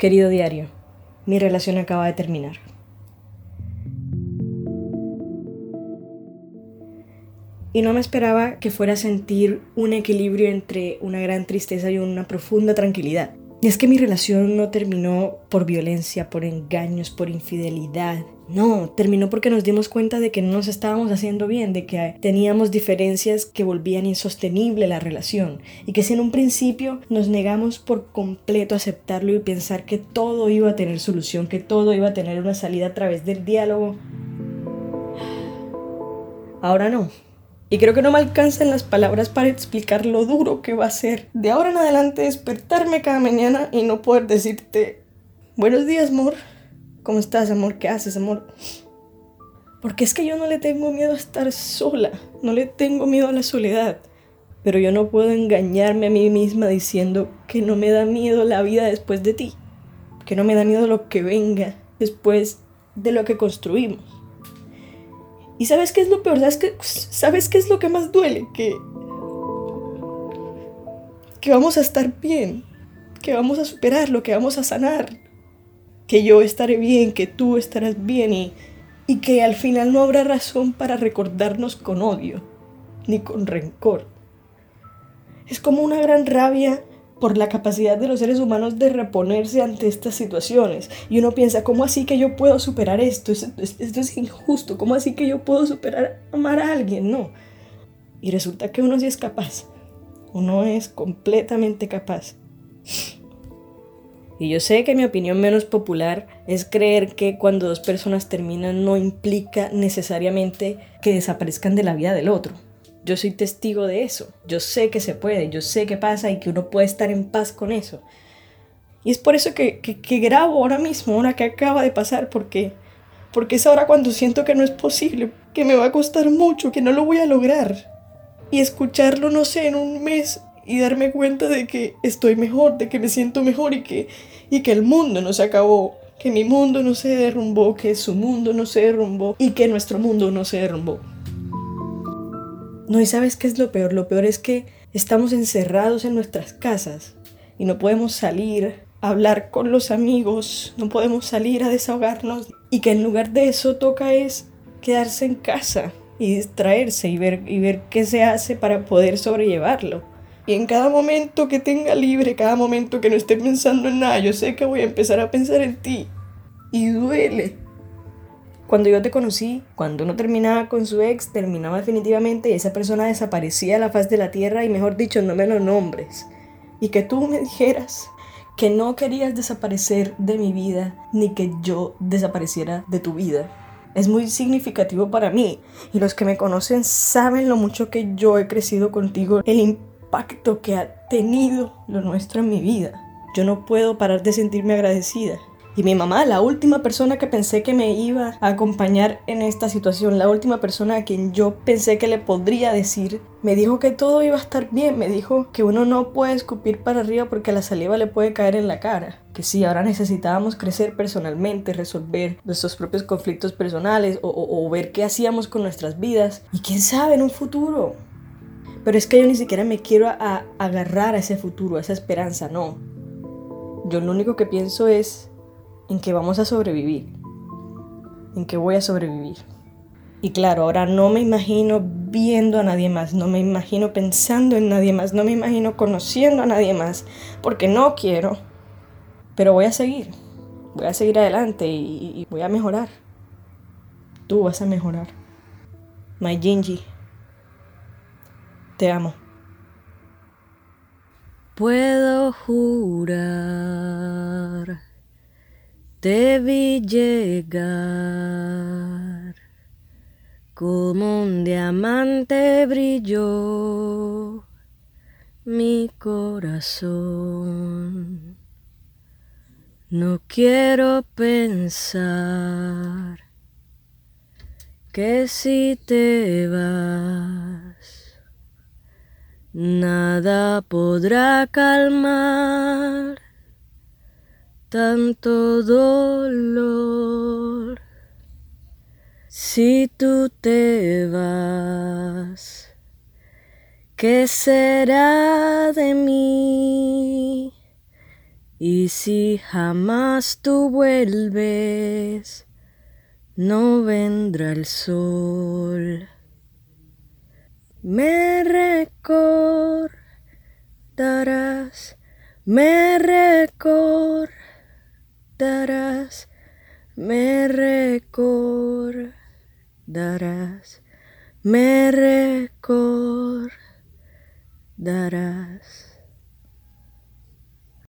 Querido diario, mi relación acaba de terminar. Y no me esperaba que fuera a sentir un equilibrio entre una gran tristeza y una profunda tranquilidad. Y es que mi relación no terminó por violencia, por engaños, por infidelidad. No, terminó porque nos dimos cuenta de que no nos estábamos haciendo bien, de que teníamos diferencias que volvían insostenible la relación y que si en un principio nos negamos por completo a aceptarlo y pensar que todo iba a tener solución, que todo iba a tener una salida a través del diálogo, ahora no. Y creo que no me alcanzan las palabras para explicar lo duro que va a ser de ahora en adelante despertarme cada mañana y no poder decirte, buenos días, amor. ¿Cómo estás, amor? ¿Qué haces, amor? Porque es que yo no le tengo miedo a estar sola, no le tengo miedo a la soledad. Pero yo no puedo engañarme a mí misma diciendo que no me da miedo la vida después de ti, que no me da miedo lo que venga después de lo que construimos. ¿Y sabes qué es lo peor? ¿Sabes qué, ¿Sabes qué es lo que más duele? Que, que vamos a estar bien, que vamos a superarlo, que vamos a sanar, que yo estaré bien, que tú estarás bien y, y que al final no habrá razón para recordarnos con odio ni con rencor. Es como una gran rabia por la capacidad de los seres humanos de reponerse ante estas situaciones. Y uno piensa, ¿cómo así que yo puedo superar esto? Esto, es injusto. ¿Cómo así que yo puedo superar amar a alguien? No. Y resulta que uno sí es capaz. Uno es completamente capaz. Y yo sé que mi opinión menos popular es creer que cuando dos personas terminan no implica necesariamente que desaparezcan de la vida del otro. Yo soy testigo de eso. Yo sé que se puede, yo sé que pasa y que uno puede estar en paz con eso. Y es por eso que, que, grabo ahora mismo, ahora que acaba de pasar, porque, porque es ahora cuando siento que no es posible, que me va a costar mucho, que no lo voy a lograr. Y escucharlo, no sé, en un mes y darme cuenta de que estoy mejor, de que me siento mejor y que, y que el mundo no se acabó, que mi mundo no se derrumbó, que su mundo no se derrumbó y que nuestro mundo no se derrumbó. No, y sabes qué es lo peor? Lo peor es que estamos encerrados en nuestras casas y no podemos salir a hablar con los amigos, no podemos salir a desahogarnos y que en lugar de eso toca es quedarse en casa y distraerse y ver, y ver qué se hace para poder sobrellevarlo. Y en cada momento que tenga libre, cada momento que no esté pensando en nada, yo sé que voy a empezar a pensar en ti. Y duele, cuando yo te conocí, cuando uno terminaba con su ex, terminaba definitivamente y esa persona desaparecía de la faz de la tierra y mejor dicho, no me lo nombres. Y que tú me dijeras que no querías desaparecer de mi vida ni que yo desapareciera de tu vida. Es muy significativo para mí y los que me conocen saben lo mucho que yo he crecido contigo, el impacto que ha tenido lo nuestro en mi vida. Yo no puedo parar de sentirme agradecida. Y mi mamá, la última persona que pensé que me iba a acompañar en esta situación, la última persona a quien yo pensé que le podría decir, me dijo que todo iba a estar bien, me dijo que uno no puede escupir para arriba porque la saliva le puede caer en la cara, que sí, ahora necesitábamos crecer personalmente, resolver nuestros propios conflictos personales o, ver qué hacíamos con nuestras vidas y quién sabe en un futuro. Pero es que yo ni siquiera me quiero agarrar a ese futuro, a esa esperanza, no. Yo lo único que pienso es en que vamos a sobrevivir, en que voy a sobrevivir. Y claro, ahora no me imagino viendo a nadie más, no me imagino pensando en nadie más, no me imagino conociendo a nadie más, porque no quiero. Pero voy a seguir, voy a seguir adelante y, voy a mejorar. Tú vas a mejorar. My Gingy. Te amo. Puedo jurar te vi llegar, como un diamante brilló mi corazón. No quiero pensar que si te vas, nada podrá calmar tanto dolor. Si tú te vas, ¿qué será de mí? Y si jamás tú vuelves, no vendrá el sol. Me recordarás, me recordarás, me recordarás, me recordarás.